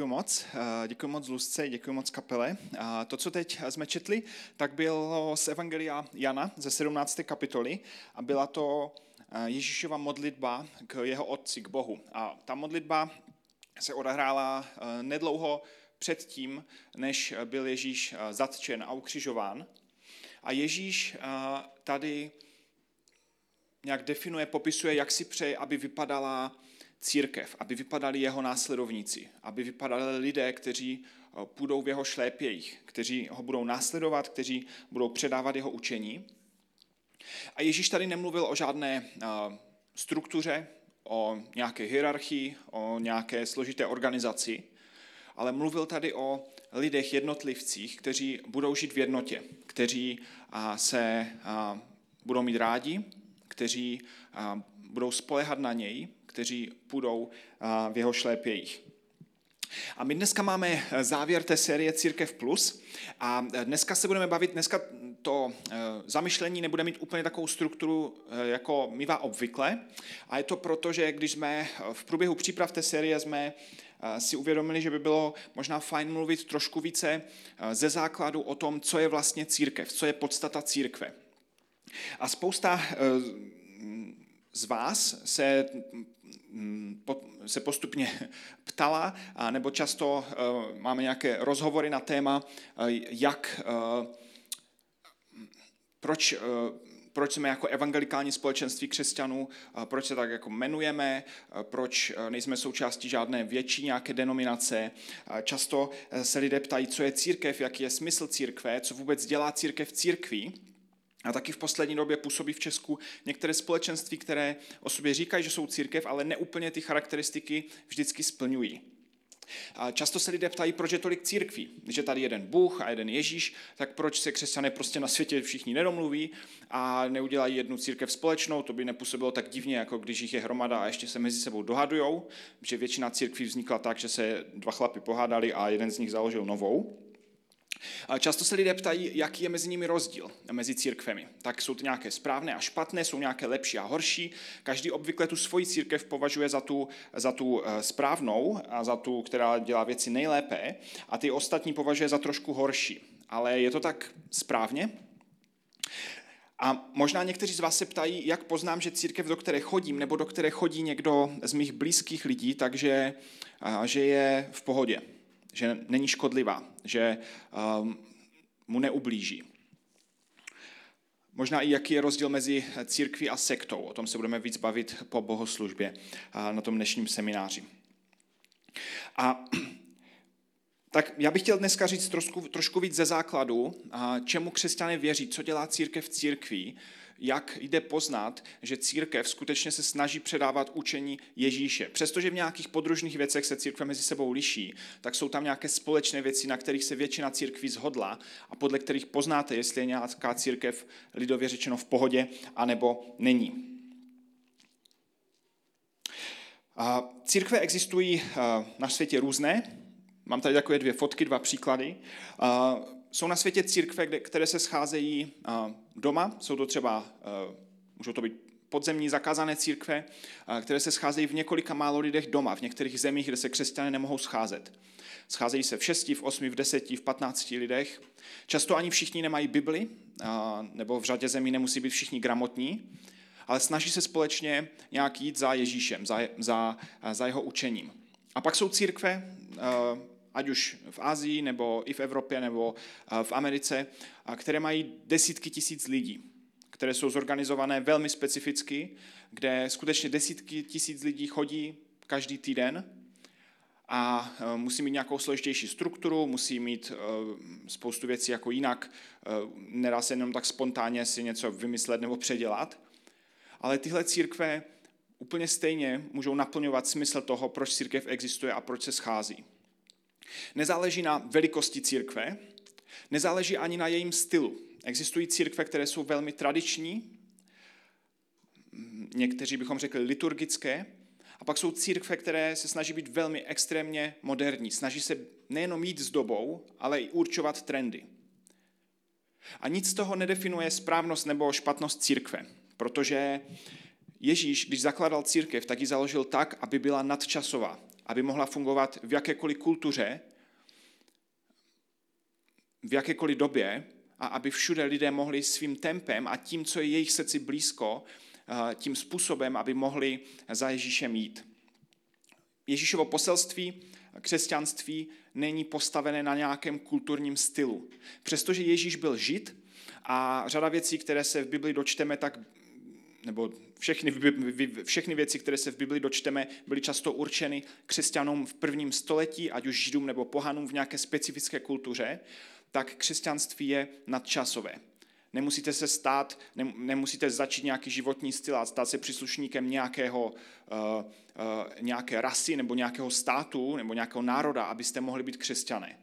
děkuji moc. Eh, děkuji moc Lusce, děkuji moc kapele. A to, co teď jsme četli, tak bylo z Evangelia Jana ze 17. kapitoly a byla to eh, Ježíšova modlitba k jeho otci, k Bohu. A ta modlitba se odehrála eh, nedlouho předtím, než byl Ježíš zatčen a ukřižován. A Ježíš tady nějak definuje, popisuje, jak si přeje, aby vypadala církev, aby vypadali jeho následovníci, aby vypadali lidé, kteří eh, půjdou v jeho šlépějích, kteří ho budou následovat, kteří budou předávat jeho učení. A Ježíš tady nemluvil o žádné eh, struktuře, o nějaké hierarchii, o nějaké složité organizaci, ale mluvil tady o lidech, jednotlivcích, kteří budou žít v jednotě, kteří eh, se budou mít rádi, kteří budou spolehat na něj kteří půjdou v jeho šlépějích. A my dneska máme závěr té série Církev Plus a dneska se budeme bavit, dneska to e, zamyšlení nebude mít úplně takovou strukturu, e, jako mývá obvykle. A je to proto, že když jsme v průběhu příprav té série jsme e, si uvědomili, že by bylo možná fajn mluvit trošku více ze základu o tom, co je vlastně církev, co je podstata církve. A spousta z vás se Mm, se postupně ptala, nebo často eh, máme nějaké rozhovory na téma, eh, jak, eh, proč, proč jsme jako evangelikální společenství křesťanů, proč se tak jako jmenujeme, proč nejsme součástí žádné větší nějaké denominace. Často se lidé ptají, co je církev, jaký je smysl církve, co vůbec dělá církev církví. A taky v poslední době působí v Česku některé společenství, které o sobě říkají, že jsou církev, ale neúplně ty charakteristiky vždycky splňují. A často se lidé ptají, proč je tolik církví. Je tady jeden Bůh a jeden Ježíš, tak proč se křesťané prostě na světě všichni nedomluví a neudělají jednu církev společnou, to by nepůsobilo tak divně, jako když jich je hromada a ještě se mezi sebou dohadujou, že většina církví vznikla tak, že se dva chlapy pohádali a jeden z nich založil novou. Často se lidé ptají, jaký je mezi nimi rozdíl, mezi církvemi. Tak jsou to nějaké správné a špatné, jsou nějaké lepší a horší. Každý obvykle tu svoji církev považuje za tu, za tu eh, správnou a za tu, která dělá věci nejlépe a ty ostatní považuje za trošku horší. Ale je to tak správně? A možná někteří z vás se ptají, jak poznám, že církev, do které chodím, nebo do které chodí někdo z mých blízkých lidí, takže že je v pohodě že není škodlivá, že um, mu neublíží. Možná i jaký je rozdíl mezi církví a sektou. O tom se budeme víc bavit po bohoslužbě na tom dnešním semináři. A tak já bych chtěl dneska říct trošku, trošku víc ze základu, čemu křesťané věří, co dělá církev v církví, jak jde poznat, že církev skutečně se snaží předávat učení Ježíše. Přestože v nějakých podružných věcech se církve mezi sebou liší, tak jsou tam nějaké společné věci, na kterých se většina církví zhodla a podle kterých poznáte, jestli je nějaká církev lidově řečeno v pohodě, anebo není. Církve existují na světě různé. Mám tady takové dvě fotky, dva příklady jsou na světě církve, které se scházejí doma, jsou to třeba, můžou to být podzemní zakázané církve, které se scházejí v několika málo lidech doma, v některých zemích, kde se křesťané nemohou scházet. Scházejí se v šesti, v osmi, v deseti, v patnácti lidech. Často ani všichni nemají Bibli, nebo v řadě zemí nemusí být všichni gramotní, ale snaží se společně nějak jít za Ježíšem, za, za, za jeho učením. A pak jsou církve, ať už v Asii, nebo i v Evropě, nebo eh, v Americe, které mají desítky tisíc lidí, které jsou zorganizované velmi specificky, kde skutečně desítky tisíc lidí chodí každý týden a eh, musí mít nějakou složitější strukturu, musí mít eh, spoustu věcí jako jinak, nedá se jenom tak spontánně si něco vymyslet nebo předělat. Ale tyhle církve úplně stejně můžou naplňovat smysl toho, proč církev existuje a proč se schází. Nezáleží na velikosti církve, nezáleží ani na jejím stylu. Existují církve, které jsou velmi tradiční, někteří bychom řekli liturgické, a pak jsou církve, které se snaží být velmi extrémně moderní. Snaží se nejenom jít s dobou, ale i určovat trendy. A nic z toho nedefinuje správnost nebo špatnost církve, protože Ježíš, když zakládal církev, tak ji založil tak, aby byla nadčasová, aby mohla fungovat v jakékoliv kultuře, v jakékoliv době a aby všude lidé mohli svým tempem a tím, co je jejich srdci blízko, tím způsobem, aby mohli za Ježíšem jít. Ježíšovo poselství, křesťanství není postavené na nějakém kulturním stylu. Přestože Ježíš byl žid a řada věcí, které se v Bibli dočteme, tak nebo všechny, všechny věci, které se v Bibli dočteme, byly často určeny křesťanům v prvním století, ať už židům nebo pohanům v nějaké specifické kultuře, tak křesťanství je nadčasové. Nemusíte se stát, nemusíte začít nějaký životní styl a stát se příslušníkem nějakého, uh, uh, nějaké rasy nebo nějakého státu nebo nějakého národa, abyste mohli být křesťané.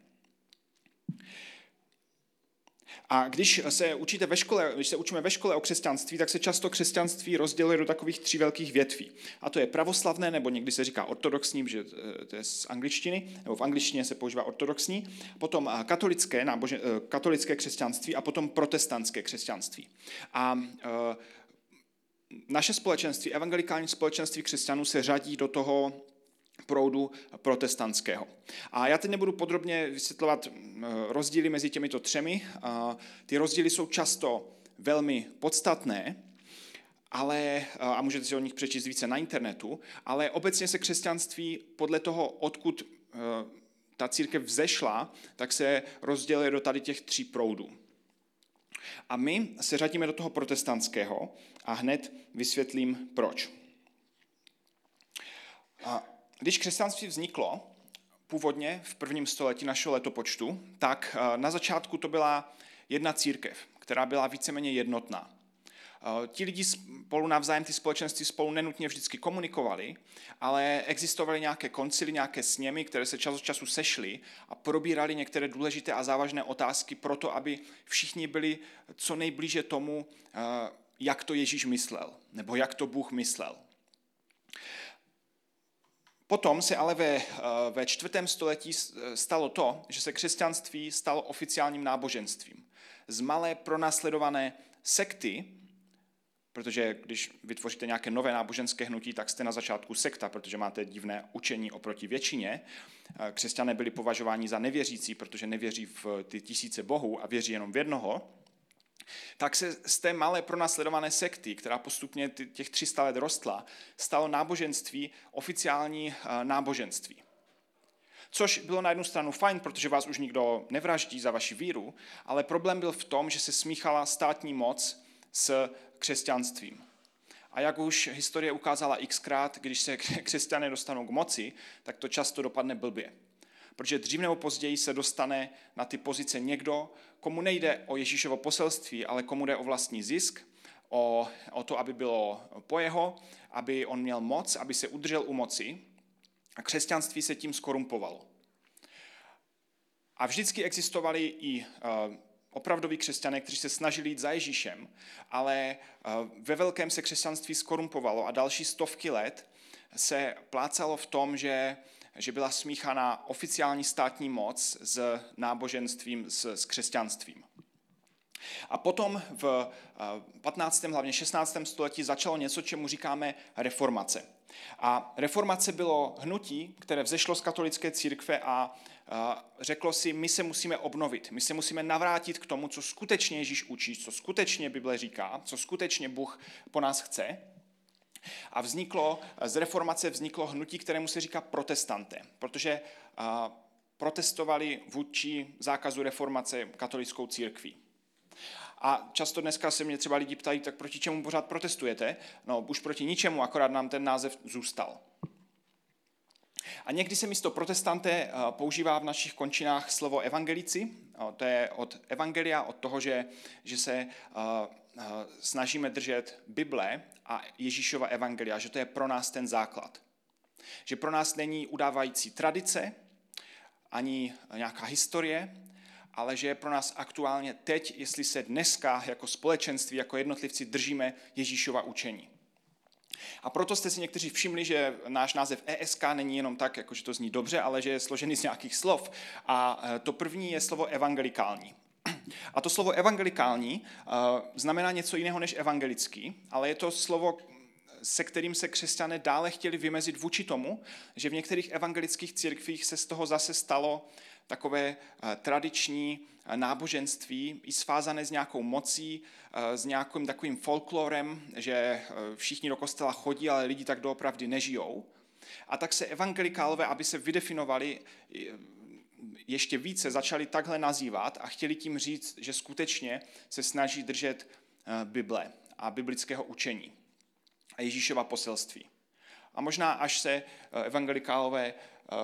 A když se učíte ve škole, když se učíme ve škole o křesťanství, tak se často křesťanství rozděluje do takových tří velkých větví. A to je pravoslavné, nebo někdy se říká ortodoxní, že eh, to je z angličtiny, nebo v angličtině se používá ortodoxní, potom eh, katolické, nábože, eh, katolické křesťanství a potom protestantské křesťanství. A naše společenství, evangelikální společenství křesťanů se řadí do toho proudu protestantského. A já teď nebudu podrobně vysvětlovat eh, rozdíly mezi těmito třemi. Ty rozdíly jsou často velmi podstatné, ale, eh, a můžete si o nich přečíst více na internetu, ale obecně se křesťanství podle toho, odkud eh, ta církev vzešla, tak se rozděluje do tady těch tří proudů. A my se řadíme do toho protestantského a hned vysvětlím proč. A když křesťanství vzniklo, původně v prvním století našeho letopočtu, tak eh, na začátku to byla jedna církev, která byla víceméně jednotná. Eh, ti lidi spolu navzájem, ty společenství spolu nenutně vždycky komunikovali, ale existovaly nějaké koncily, nějaké sněmy, které se čas od času sešly a probírali některé důležité a závažné otázky proto, aby všichni byli co nejblíže tomu, eh, jak to Ježíš myslel, nebo jak to Bůh myslel. Potom se ale ve, eh, ve čtvrtém století eh, stalo to, že se křesťanství stalo oficiálním náboženstvím. Z malé pronásledované sekty, protože když vytvoříte nějaké nové náboženské hnutí, tak jste na začátku sekta, protože máte divné učení oproti většině. Eh, křesťané byli považováni za nevěřící, protože nevěří v ty tisíce bohů a věří jenom v jednoho tak se z té malé pronásledované sekty, která postupně těch 300 let rostla, stalo náboženství oficiální eh, náboženství. Což bylo na jednu stranu fajn, protože vás už nikdo nevraždí za vaši víru, ale problém byl v tom, že se smíchala státní moc s křesťanstvím. A jak už historie ukázala xkrát, když se křesťané dostanou k moci, tak to často dopadne blbě. Protože dřív nebo později se dostane na ty pozice někdo, komu nejde o Ježíšovo poselství, ale komu jde o vlastní zisk, o, o to, aby bylo po jeho, aby on měl moc, aby se udržel u moci. A křesťanství se tím skorumpovalo. A vždycky existovali i uh, opravdoví křesťané, kteří se snažili jít za Ježíšem, ale uh, ve velkém se křesťanství skorumpovalo a další stovky let se plácalo v tom, že že byla smíchaná oficiální státní moc s náboženstvím, s, s křesťanstvím. A potom v 15. Eh, hlavně 16. století začalo něco, čemu říkáme reformace. A reformace bylo hnutí, které vzešlo z katolické církve a řeklo si, my se musíme obnovit, my se musíme navrátit k tomu, co skutečně Ježíš učí, co skutečně Bible říká, co skutečně Bůh po nás chce. A vzniklo, z reformace vzniklo hnutí, kterému se říká protestante, protože protestovali vůči zákazu reformace katolickou církví. A často dneska se mě třeba lidi ptají, tak proti čemu pořád protestujete? No, už proti ničemu, akorát nám ten název zůstal. A někdy se místo protestante používá v našich končinách slovo evangelici. To je od evangelia, od toho, že, že se snažíme držet Bible a Ježíšova evangelia, že to je pro nás ten základ. Že pro nás není udávající tradice, ani nějaká historie, ale že je pro nás aktuálně teď, jestli se dneska jako společenství, jako jednotlivci držíme Ježíšova učení. A proto jste si někteří všimli, že náš název ESK není jenom tak, jako že to zní dobře, ale že je složený z nějakých slov. A e, to první je slovo evangelikální. A to slovo evangelikální uh, znamená něco jiného než evangelický, ale je to slovo, se kterým se křesťané dále chtěli vymezit vůči tomu, že v některých evangelických církvích se z toho zase stalo takové eh, tradiční eh, náboženství, i svázané s nějakou mocí, s nějakým takovým folklorem, že všichni do kostela chodí, ale lidi tak doopravdy nežijou. A tak se evangelikálové, aby se vydefinovali ještě více, začali takhle nazývat a chtěli tím říct, že skutečně se snaží držet Bible a biblického učení a Ježíšova poselství. A možná až se eh, evangelikálové eh,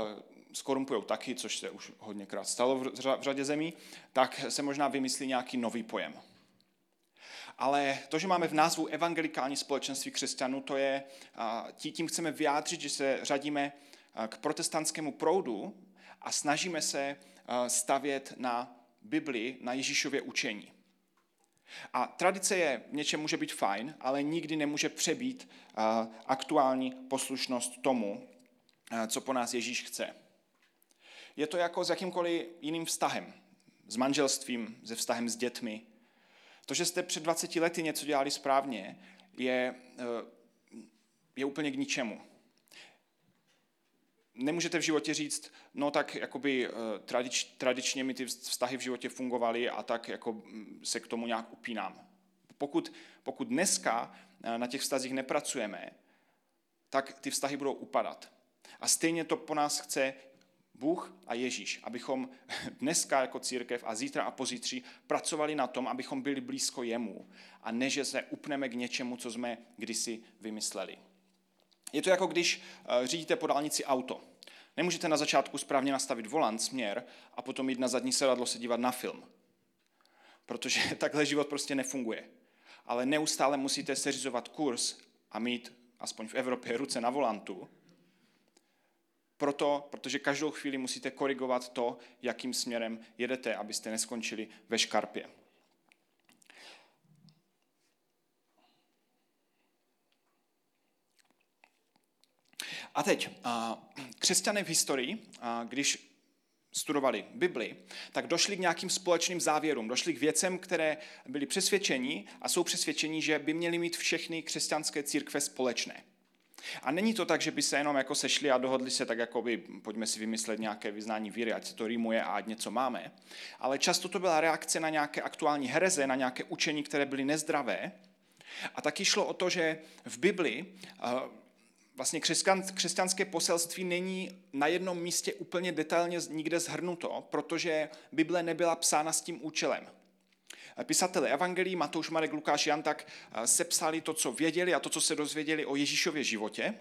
skorumpují taky, což se už hodněkrát stalo v řadě zemí, tak se možná vymyslí nějaký nový pojem. Ale to, že máme v názvu evangelikální společenství křesťanů, to je, tím chceme vyjádřit, že se řadíme k protestantskému proudu a snažíme se stavět na Bibli, na Ježíšově učení. A tradice je, něčem může být fajn, ale nikdy nemůže přebít aktuální poslušnost tomu, co po nás Ježíš chce. Je to jako s jakýmkoliv jiným vztahem. S manželstvím, se vztahem s dětmi. To, že jste před 20 lety něco dělali správně, je, e, je úplně k ničemu nemůžete v životě říct, no tak jakoby eh, tradič, tradičně mi ty vztahy v životě fungovaly a tak jako mm, se k tomu nějak upínám. Pokud, pokud dneska eh, na těch vztazích nepracujeme, tak ty vztahy budou upadat. A stejně to po nás chce Bůh a Ježíš, abychom dneska jako církev a zítra a pozítří pracovali na tom, abychom byli blízko jemu a ne, že se upneme k něčemu, co jsme kdysi vymysleli. Je to jako když eh, řídíte po dálnici auto. Nemůžete na začátku správně nastavit volant, směr a potom jít na zadní sedadlo se dívat na film. Protože takhle život prostě nefunguje. Ale neustále musíte seřizovat kurz a mít, aspoň v Evropě, ruce na volantu, proto, protože každou chvíli musíte korigovat to, jakým směrem jedete, abyste neskončili ve škarpě. A teď, křesťané v historii, když studovali Bibli, tak došli k nějakým společným závěrům, došli k věcem, které byli přesvědčení a jsou přesvědčení, že by měly mít všechny křesťanské církve společné. A není to tak, že by se jenom jako sešli a dohodli se tak, jako by, pojďme si vymyslet nějaké vyznání víry, ať se to rýmuje a ať něco máme. Ale často to byla reakce na nějaké aktuální hereze, na nějaké učení, které byly nezdravé. A taky šlo o to, že v Bibli vlastně křesťanské poselství není na jednom místě úplně detailně nikde zhrnuto, protože Bible nebyla psána s tím účelem. Pisatele Evangelií Matouš, Marek, Lukáš, Jan tak eh, sepsali to, co věděli a to, co se dozvěděli o Ježíšově životě,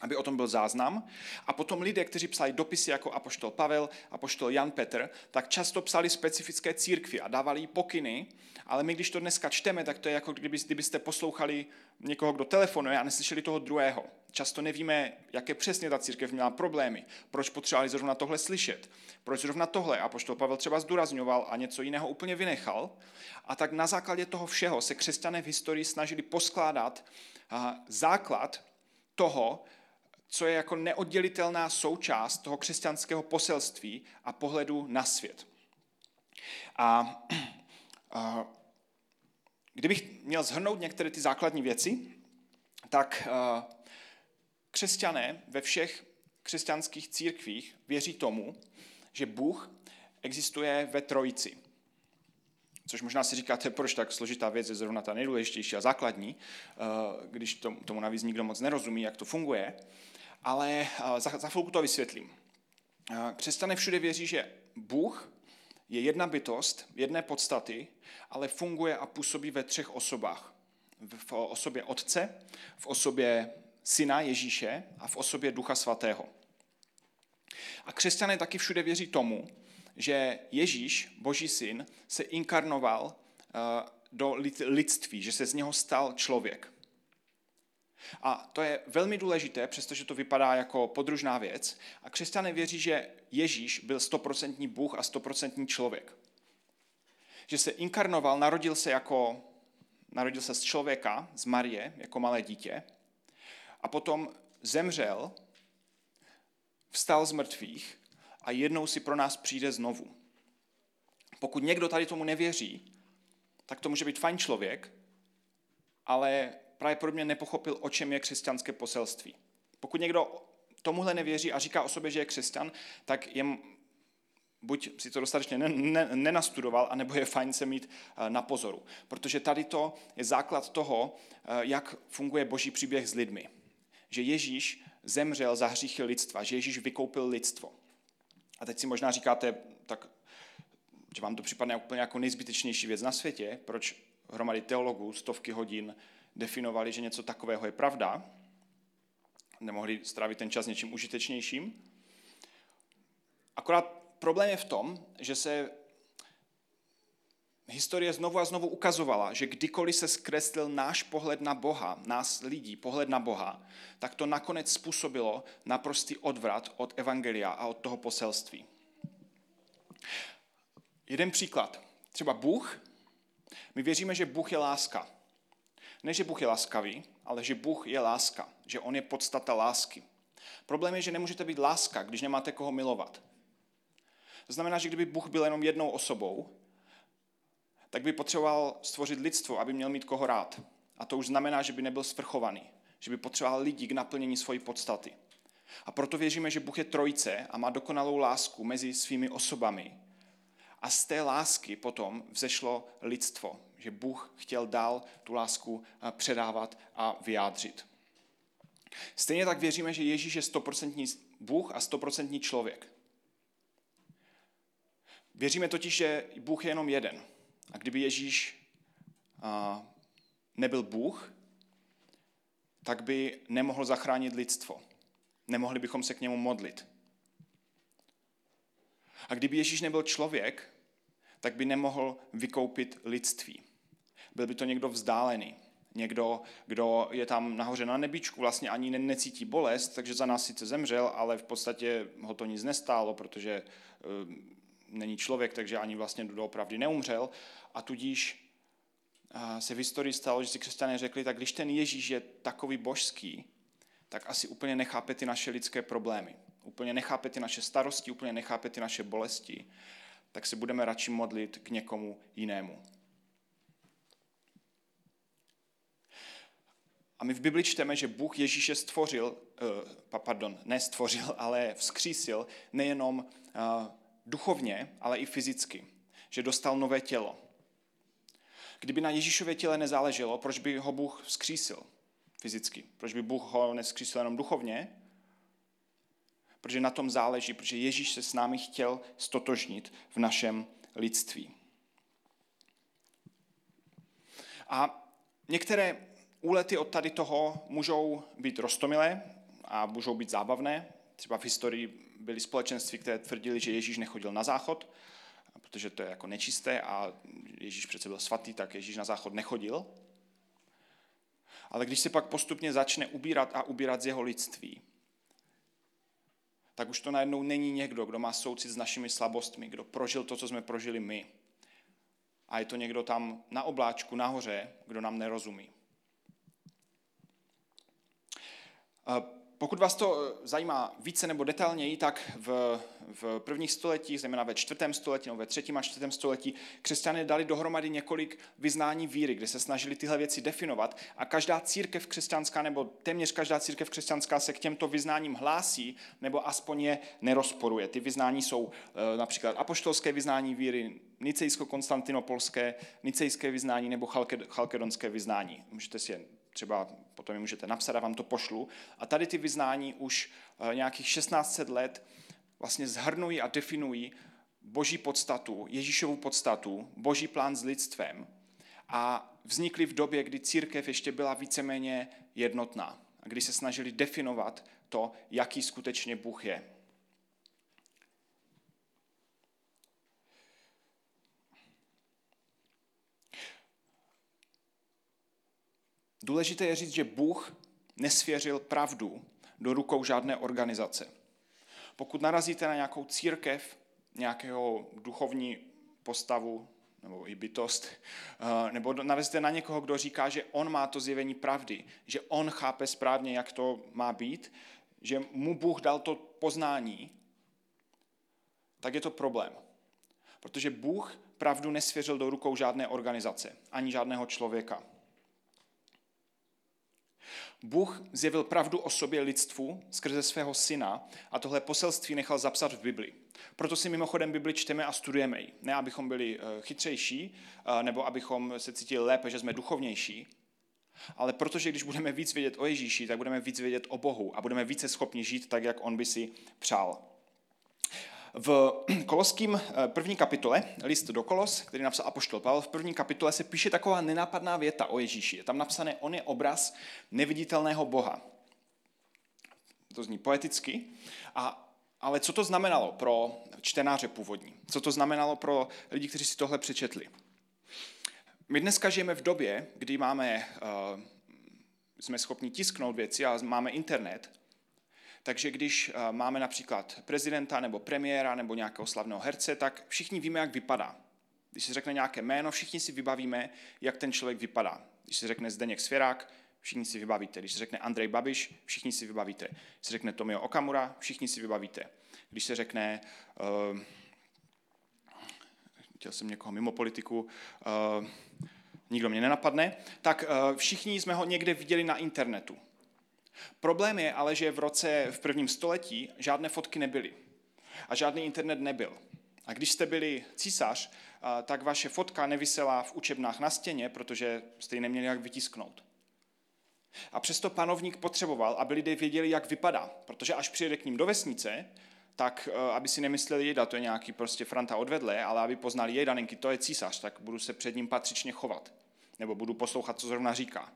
aby o tom byl záznam. A potom lidé, kteří psali dopisy jako apoštol Pavel, apoštol Jan Petr, tak často psali specifické církvy a dávali jí pokyny, ale my, když to dneska čteme, tak to je jako kdyby, kdybyste poslouchali někoho, kdo telefonuje a neslyšeli toho druhého. Často nevíme, jaké přesně ta církev měla problémy, proč potřebovali zrovna tohle slyšet, proč zrovna tohle a poštol Pavel třeba zdůrazňoval a něco jiného úplně vynechal. A tak na základě toho všeho se křesťané v historii snažili poskládat základ toho, co je jako neoddělitelná součást toho křesťanského poselství a pohledu na svět. A, a kdybych měl zhrnout některé ty základní věci, tak a, křesťané ve všech křesťanských církvích věří tomu, že Bůh existuje ve trojici. Což možná si říkáte, proč tak složitá věc je zrovna ta nejdůležitější a základní, když tomu navíc nikdo moc nerozumí, jak to funguje ale za, za chvilku to vysvětlím. Křesťané všude věří, že Bůh je jedna bytost, jedné podstaty, ale funguje a působí ve třech osobách. V osobě Otce, v osobě Syna Ježíše a v osobě Ducha Svatého. A křesťané taky všude věří tomu, že Ježíš, Boží syn, se inkarnoval do lidství, že se z něho stal člověk. A to je velmi důležité, přestože to vypadá jako podružná věc. A křesťané věří, že Ježíš byl stoprocentní Bůh a stoprocentní člověk. Že se inkarnoval, narodil se jako, narodil se z člověka, z Marie, jako malé dítě, a potom zemřel, vstal z mrtvých a jednou si pro nás přijde znovu. Pokud někdo tady tomu nevěří, tak to může být fajn člověk, ale pravděpodobně nepochopil, o čem je křesťanské poselství. Pokud někdo tomuhle nevěří a říká o sobě, že je křesťan, tak je buď si to dostatečně nenastudoval, anebo je fajn se mít eh, na pozoru. Protože tady to je základ toho, eh, jak funguje boží příběh s lidmi. Že Ježíš zemřel za hříchy lidstva, že Ježíš vykoupil lidstvo. A teď si možná říkáte, tak, že vám to připadne úplně jako nejzbytečnější věc na světě, proč hromady teologů stovky hodin definovali, že něco takového je pravda, nemohli strávit ten čas něčím užitečnějším. Akorát problém je v tom, že se historie znovu a znovu ukazovala, že kdykoliv se zkreslil náš pohled na Boha, nás lidí, pohled na Boha, tak to nakonec způsobilo naprostý odvrat od evangelia a od toho poselství. Jeden příklad. Třeba Bůh. My věříme, že Bůh je láska. Ne, že Bůh je laskavý, ale že Bůh je láska, že On je podstata lásky. Problém je, že nemůžete být láska, když nemáte koho milovat. To znamená, že kdyby Bůh byl jenom jednou osobou, tak by potřeboval stvořit lidstvo, aby měl mít koho rád. A to už znamená, že by nebyl svrchovaný, že by potřeboval lidi k naplnění svojí podstaty. A proto věříme, že Bůh je trojce a má dokonalou lásku mezi svými osobami. A z té lásky potom vzešlo lidstvo, že Bůh chtěl dál tu lásku eh, předávat a vyjádřit. Stejně tak věříme, že Ježíš je stoprocentní Bůh a stoprocentní člověk. Věříme totiž, že Bůh je jenom jeden. A kdyby Ježíš nebyl Bůh, tak by nemohl zachránit lidstvo. Nemohli bychom se k němu modlit. A kdyby Ježíš nebyl člověk, tak by nemohl vykoupit lidství. Byl by to někdo vzdálený. Někdo, kdo je tam nahoře na nebičku, vlastně ani necítí bolest, takže za nás sice zemřel, ale v podstatě ho to nic nestálo, protože eh, není člověk, takže ani vlastně doopravdy neumřel. A tudíž eh, se v historii stalo, že si křesťané řekli, tak když ten Ježíš je takový božský, tak asi úplně nechápe ty naše lidské problémy. Úplně nechápe ty naše starosti, úplně nechápe ty naše bolesti. Tak se budeme radši modlit k někomu jinému. A my v Bibli čteme, že Bůh Ježíše stvořil, uh, pardon, ne stvořil, ale vzkřísil nejenom uh, duchovně, ale i fyzicky. Že dostal nové tělo. Kdyby na Ježíšově těle nezáleželo, proč by ho Bůh vzkřísil fyzicky? Proč by Bůh ho neskřísil jenom duchovně? Protože na tom záleží, protože Ježíš se s námi chtěl stotožnit v našem lidství. A některé úlety od tady toho můžou být rostomilé a můžou být zábavné. Třeba v historii byly společenství, které tvrdili, že Ježíš nechodil na záchod, protože to je jako nečisté a Ježíš přece byl svatý, tak Ježíš na záchod nechodil. Ale když se pak postupně začne ubírat a ubírat z jeho lidství, tak už to najednou není někdo, kdo má soucit s našimi slabostmi, kdo prožil to, co jsme prožili my. A je to někdo tam na obláčku, nahoře, kdo nám nerozumí. Pokud vás to eh, zajímá více nebo detailněji, tak v, v prvních stoletích, zejména ve čtvrtém století nebo ve třetím a čtvrtém století, křesťané dali dohromady několik vyznání víry, kde se snažili tyhle věci definovat a každá církev křesťanská nebo téměř každá církev křesťanská se k těmto vyznáním hlásí nebo aspoň je nerozporuje. Ty vyznání jsou eh, například apoštolské vyznání víry, nicejsko-konstantinopolské, nicejské vyznání nebo chalkedonské vyznání. Můžete si je třeba potom je můžete napsat a vám to pošlu. A tady ty vyznání už eh, nějakých 1600 let vlastně zhrnují a definují boží podstatu, Ježíšovu podstatu, boží plán s lidstvem a vznikly v době, kdy církev ještě byla víceméně jednotná a kdy se snažili definovat to, jaký skutečně Bůh je. Důležité je říct, že Bůh nesvěřil pravdu do rukou žádné organizace. Pokud narazíte na nějakou církev, nějakého duchovní postavu nebo i bytost, eh, nebo narazíte na někoho, kdo říká, že on má to zjevení pravdy, že on chápe správně, jak to má být, že mu Bůh dal to poznání, tak je to problém. Protože Bůh pravdu nesvěřil do rukou žádné organizace, ani žádného člověka. Bůh zjevil pravdu o sobě lidstvu skrze svého syna a tohle poselství nechal zapsat v Bibli. Proto si mimochodem Bibli čteme a studujeme ji. Ne, abychom byli eh, chytřejší, eh, nebo abychom se cítili lépe, že jsme duchovnější, ale protože když budeme víc vědět o Ježíši, tak budeme víc vědět o Bohu a budeme více schopni žít tak, jak on by si přál. V Koloským eh, první kapitole, list do Kolos, který napsal Apoštol Pavel, v první kapitole se píše taková nenápadná věta o Ježíši. Je tam napsané, on je obraz neviditelného Boha. To zní poeticky. A, ale co to znamenalo pro čtenáře původní? Co to znamenalo pro lidi, kteří si tohle přečetli? My dneska žijeme v době, kdy máme, uh, jsme schopni tisknout věci a máme internet, takže když uh, máme například prezidenta nebo premiéra nebo nějakého slavného herce, tak všichni víme, jak vypadá. Když se řekne nějaké jméno, všichni si vybavíme, jak ten člověk vypadá. Když se řekne Zdeněk Svěrák, všichni si vybavíte. Když se řekne Andrej Babiš, všichni si vybavíte. Když se řekne Tomio Okamura, všichni si vybavíte. Když se řekne, uh, chtěl jsem někoho mimo politiku, uh, nikdo mě nenapadne, tak uh, všichni jsme ho někde viděli na internetu. Problém je ale, že v roce v prvním století žádné fotky nebyly a žádný internet nebyl. A když jste byli císař, tak vaše fotka nevisela v učebnách na stěně, protože jste ji neměli jak vytisknout. A přesto panovník potřeboval, aby lidé věděli, jak vypadá, protože až přijede k ním do vesnice, tak aby si nemysleli, jeda, to je nějaký prostě franta odvedle, ale aby poznali, nenky, to je císař, tak budu se před ním patřičně chovat. Nebo budu poslouchat, co zrovna říká.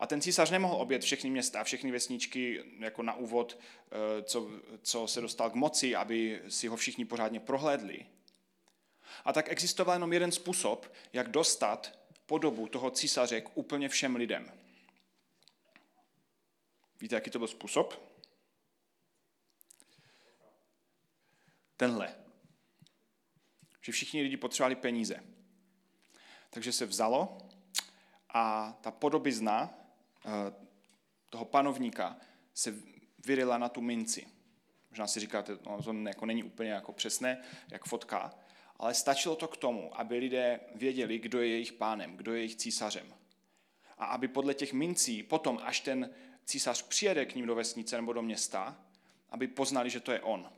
A ten císař nemohl obět všechny města a všechny vesničky jako na úvod, eh, co, co se dostal k moci, aby si ho všichni pořádně prohlédli. A tak existoval jenom jeden způsob, jak dostat podobu toho císaře k úplně všem lidem. Víte, jaký to byl způsob? Tenhle. Že všichni lidi potřebovali peníze. Takže se vzalo a ta podobizna toho panovníka se vyrila na tu minci. Možná si říkáte, no, to jako není úplně jako přesné, jak fotka, ale stačilo to k tomu, aby lidé věděli, kdo je jejich pánem, kdo je jejich císařem. A aby podle těch mincí potom, až ten císař přijede k ním do vesnice nebo do města, aby poznali, že to je on.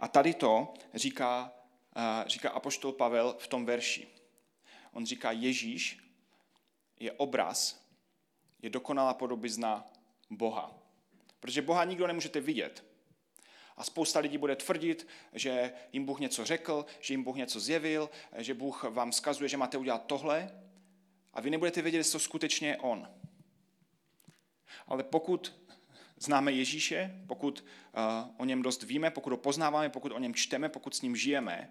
A tady to říká, eh, říká apoštol Pavel v tom verši. On říká, Ježíš je obraz, je dokonalá podobizna Boha. Protože Boha nikdo nemůžete vidět. A spousta lidí bude tvrdit, že jim Bůh něco řekl, že jim Bůh něco zjevil, že Bůh vám skazuje, že máte udělat tohle a vy nebudete vědět, jestli to skutečně je On. Ale pokud známe Ježíše, pokud uh, o něm dost víme, pokud ho poznáváme, pokud o něm čteme, pokud s ním žijeme,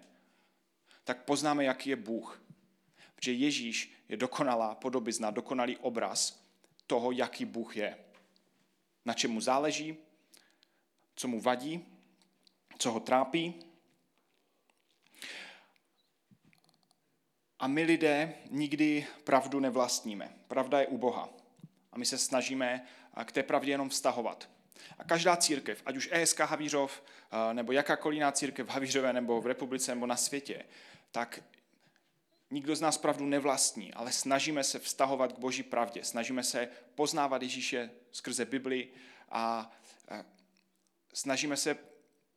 tak poznáme, jaký je Bůh. Protože Ježíš je dokonalá podobizna, dokonalý obraz toho, jaký Bůh je. Na čem mu záleží, co mu vadí, co ho trápí. A my lidé nikdy pravdu nevlastníme. Pravda je u Boha. A my se snažíme k té pravdě jenom vztahovat. A každá církev, ať už ESK Havířov, nebo jakákoliv jiná církev v Havířové, nebo v republice, nebo na světě, tak Nikdo z nás pravdu nevlastní, ale snažíme se vztahovat k boží pravdě. Snažíme se poznávat Ježíše skrze Bibli a snažíme se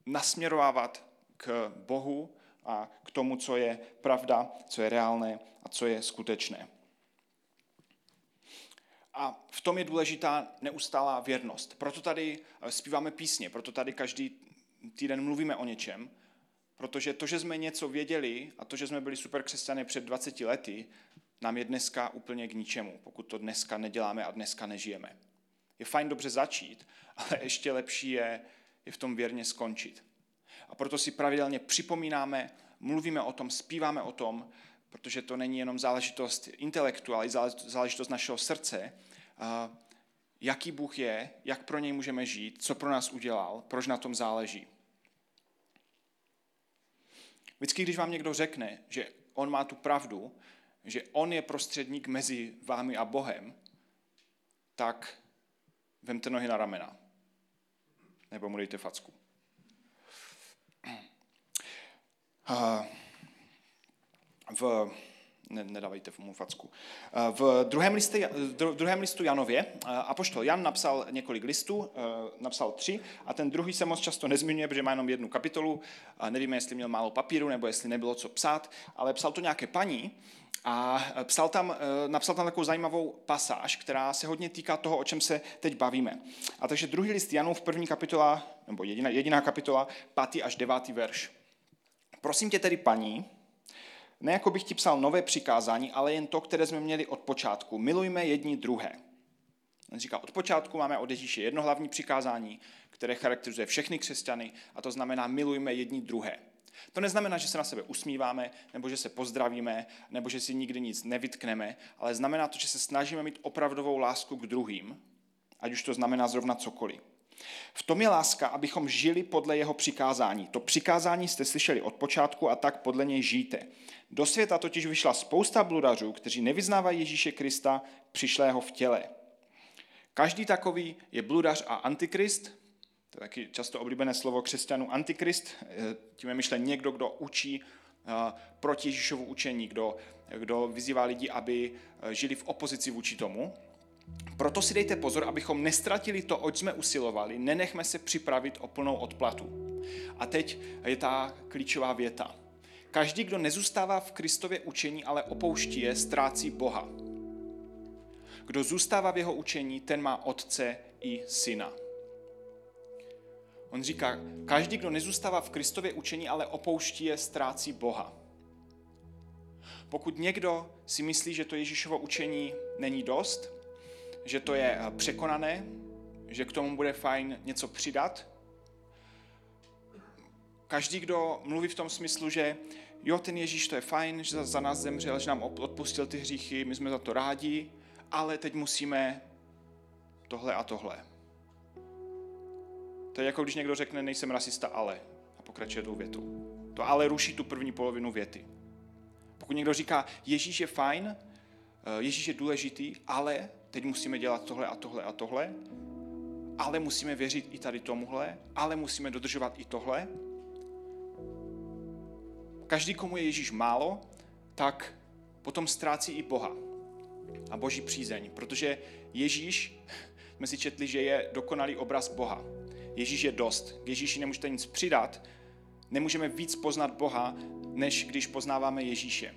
nasměrovávat k Bohu a k tomu, co je pravda, co je reálné a co je skutečné. A v tom je důležitá neustálá věrnost. Proto tady zpíváme písně, proto tady každý týden mluvíme o něčem, Protože to, že jsme něco věděli a to, že jsme byli super křesťany před 20 lety, nám je dneska úplně k ničemu, pokud to dneska neděláme a dneska nežijeme. Je fajn dobře začít, ale ještě lepší je, je v tom věrně skončit. A proto si pravidelně připomínáme, mluvíme o tom, zpíváme o tom, protože to není jenom záležitost intelektu, ale i záležitost našeho srdce, jaký Bůh je, jak pro něj můžeme žít, co pro nás udělal, proč na tom záleží. Vždycky, když vám někdo řekne, že on má tu pravdu, že on je prostředník mezi vámi a Bohem, tak vemte nohy na ramena. Nebo mu dejte facku. V ne, nedávejte mu facku. Eh, v druhém, listě, v druhém listu Janově eh, apoštol Jan napsal několik listů, eh, napsal tři a ten druhý se moc často nezmiňuje, protože má jenom jednu kapitolu. Nevíme, jestli měl málo papíru nebo jestli nebylo co psát, ale psal to nějaké paní a psal tam, napsal tam takovou zajímavou pasáž, která se hodně týká toho, o čem se teď bavíme. A takže druhý list Janův, první kapitola, nebo jediná, jediná kapitola, pátý až devátý verš. Prosím tě tedy, paní, ne jako bych ti psal nové přikázání, ale jen to, které jsme měli od počátku. Milujme jedni druhé. On říká, od počátku máme od Ježíše jedno hlavní přikázání, které charakterizuje všechny křesťany, a to znamená milujme jedni druhé. To neznamená, že se na sebe usmíváme, nebo že se pozdravíme, nebo že si nikdy nic nevytkneme, ale znamená to, že se snažíme mít opravdovou lásku k druhým, ať už to znamená zrovna cokoliv. V tom je láska, abychom žili podle jeho přikázání. To přikázání jste slyšeli od počátku a tak podle něj žijte. Do světa totiž vyšla spousta bludařů, kteří nevyznávají Ježíše Krista přišlého v těle. Každý takový je bludař a antikrist, to je taky často oblíbené slovo křesťanů, antikrist, eh, tím je myšlen někdo, kdo učí eh, proti Ježíšovu učení, kdo, kdo vyzývá lidi, aby eh, žili v opozici vůči tomu. Proto si dejte pozor, abychom nestratili to, oč jsme usilovali, nenechme se připravit o plnou odplatu. A teď je ta klíčová věta. Každý, kdo nezůstává v Kristově učení, ale opouští je, ztrácí Boha. Kdo zůstává v jeho učení, ten má otce i syna. On říká, každý, kdo nezůstává v Kristově učení, ale opouští je, ztrácí Boha. Pokud někdo si myslí, že to Ježíšovo učení není dost, že to je eh, překonané, že k tomu bude fajn něco přidat. Každý, kdo mluví v tom smyslu, že jo, ten Ježíš to je fajn, že za nás zemřel, že nám odpustil ty hříchy, my jsme za to rádi, ale teď musíme tohle a tohle. To je jako když někdo řekne, nejsem rasista, ale. A pokračuje tou větu. To ale ruší tu první polovinu věty. Pokud někdo říká, Ježíš je fajn, eh, Ježíš je důležitý, ale teď musíme dělat tohle a tohle a tohle, ale musíme věřit i tady tomuhle, ale musíme dodržovat i tohle. Každý, komu je Ježíš málo, tak potom ztrácí i Boha a Boží přízeň, protože Ježíš, jsme si četli, že je dokonalý obraz Boha. Ježíš je dost. K Ježíši nemůžete nic přidat. Nemůžeme víc poznat Boha, než když poznáváme Ježíše.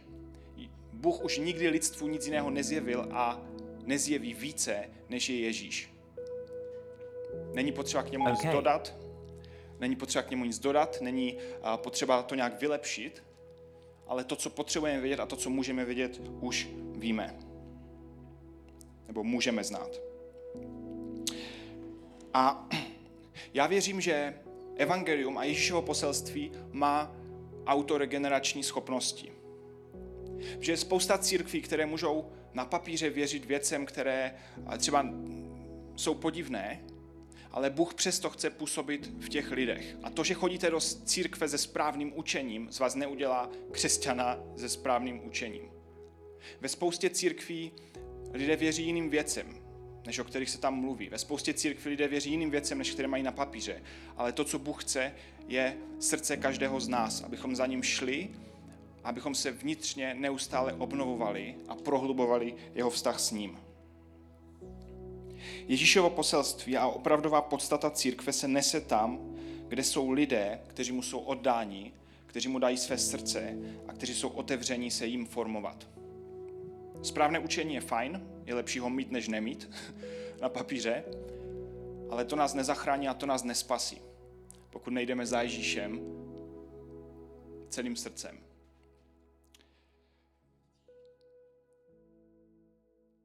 Bůh už nikdy lidstvu nic jiného nezjevil a nezjeví více, než je Ježíš. Není potřeba k němu okay. nic dodat, není potřeba k němu nic dodat, není potřeba to nějak vylepšit, ale to, co potřebujeme vědět a to, co můžeme vědět, už víme. Nebo můžeme znát. A já věřím, že evangelium a Ježíšovo poselství má autoregenerační schopnosti. Že je spousta církví, které můžou na papíře věřit věcem, které třeba jsou podivné, ale Bůh přesto chce působit v těch lidech. A to, že chodíte do církve se správným učením, z vás neudělá křesťana se správným učením. Ve spoustě církví lidé věří jiným věcem, než o kterých se tam mluví. Ve spoustě církví lidé věří jiným věcem, než které mají na papíře. Ale to, co Bůh chce, je srdce každého z nás, abychom za ním šli abychom se vnitřně neustále obnovovali a prohlubovali jeho vztah s ním. Ježíšovo poselství a opravdová podstata církve se nese tam, kde jsou lidé, kteří mu jsou oddáni, kteří mu dají své srdce a kteří jsou otevření se jim formovat. Správné učení je fajn, je lepší ho mít, než nemít na papíře, ale to nás nezachrání a to nás nespasí, pokud nejdeme za Ježíšem celým srdcem.